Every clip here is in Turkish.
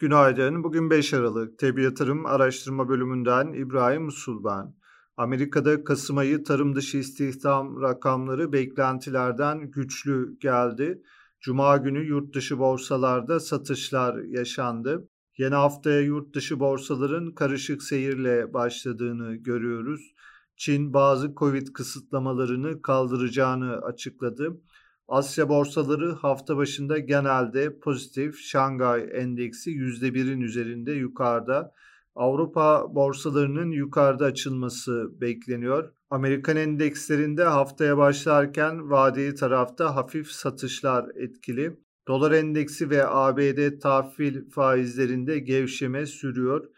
Günaydın. Bugün 5 Aralık. Tebi Yatırım Araştırma Bölümünden İbrahim Usul ben. Amerika'da Kasım ayı tarım dışı istihdam rakamları beklentilerden güçlü geldi. Cuma günü yurt dışı borsalarda satışlar yaşandı. Yeni haftaya yurt dışı borsaların karışık seyirle başladığını görüyoruz. Çin bazı Covid kısıtlamalarını kaldıracağını açıkladı. Asya borsaları hafta başında genelde pozitif. Şangay endeksi %1'in üzerinde yukarıda. Avrupa borsalarının yukarıda açılması bekleniyor. Amerikan endekslerinde haftaya başlarken vadeli tarafta hafif satışlar etkili. Dolar endeksi ve ABD tahvil faizlerinde gevşeme sürüyor.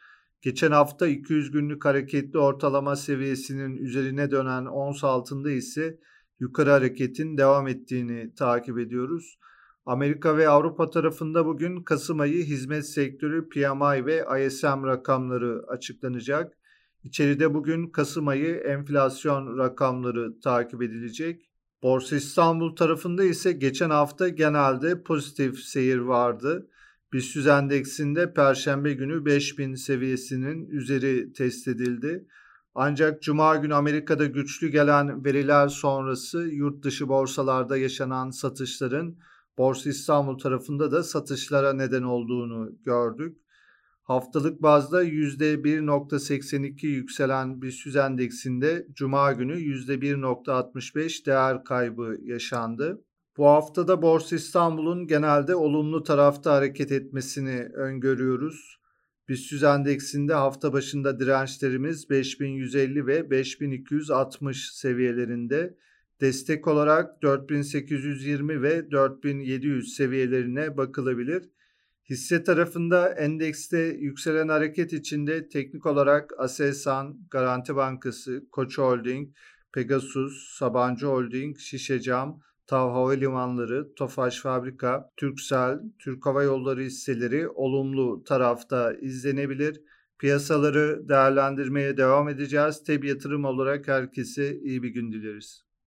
Geçen hafta 200 günlük hareketli ortalama seviyesinin üzerine dönen ons altında ise yukarı hareketin devam ettiğini takip ediyoruz. Amerika ve Avrupa tarafında bugün Kasım ayı hizmet sektörü PMI ve ISM rakamları açıklanacak. İçeride bugün Kasım ayı enflasyon rakamları takip edilecek. Borsa İstanbul tarafında ise geçen hafta genelde pozitif seyir vardı. BIST endeksinde perşembe günü 5000 seviyesinin üzeri test edildi. Ancak Cuma günü Amerika'da güçlü gelen veriler sonrası yurt dışı borsalarda yaşanan satışların Borsa İstanbul tarafında da satışlara neden olduğunu gördük. Haftalık bazda %1.82 yükselen BIST endeksinde Cuma günü %1.65 değer kaybı yaşandı. Bu haftada Borsa İstanbul'un genelde olumlu tarafta hareket etmesini öngörüyoruz. BIST endeksinde hafta başında dirençlerimiz 5150 ve 5260 seviyelerinde. Destek olarak 4820 ve 4700 seviyelerine bakılabilir. Hisse tarafında endekste yükselen hareket içinde teknik olarak Aselsan, Garanti Bankası, Koç Holding, Pegasus, Sabancı Holding, Şişecam, TAV Havalimanları, Tofaş Fabrika, Türksel, Türk Hava Yolları hisseleri olumlu tarafta izlenebilir. Piyasaları değerlendirmeye devam edeceğiz. Tabi yatırım olarak herkese iyi bir gün dileriz.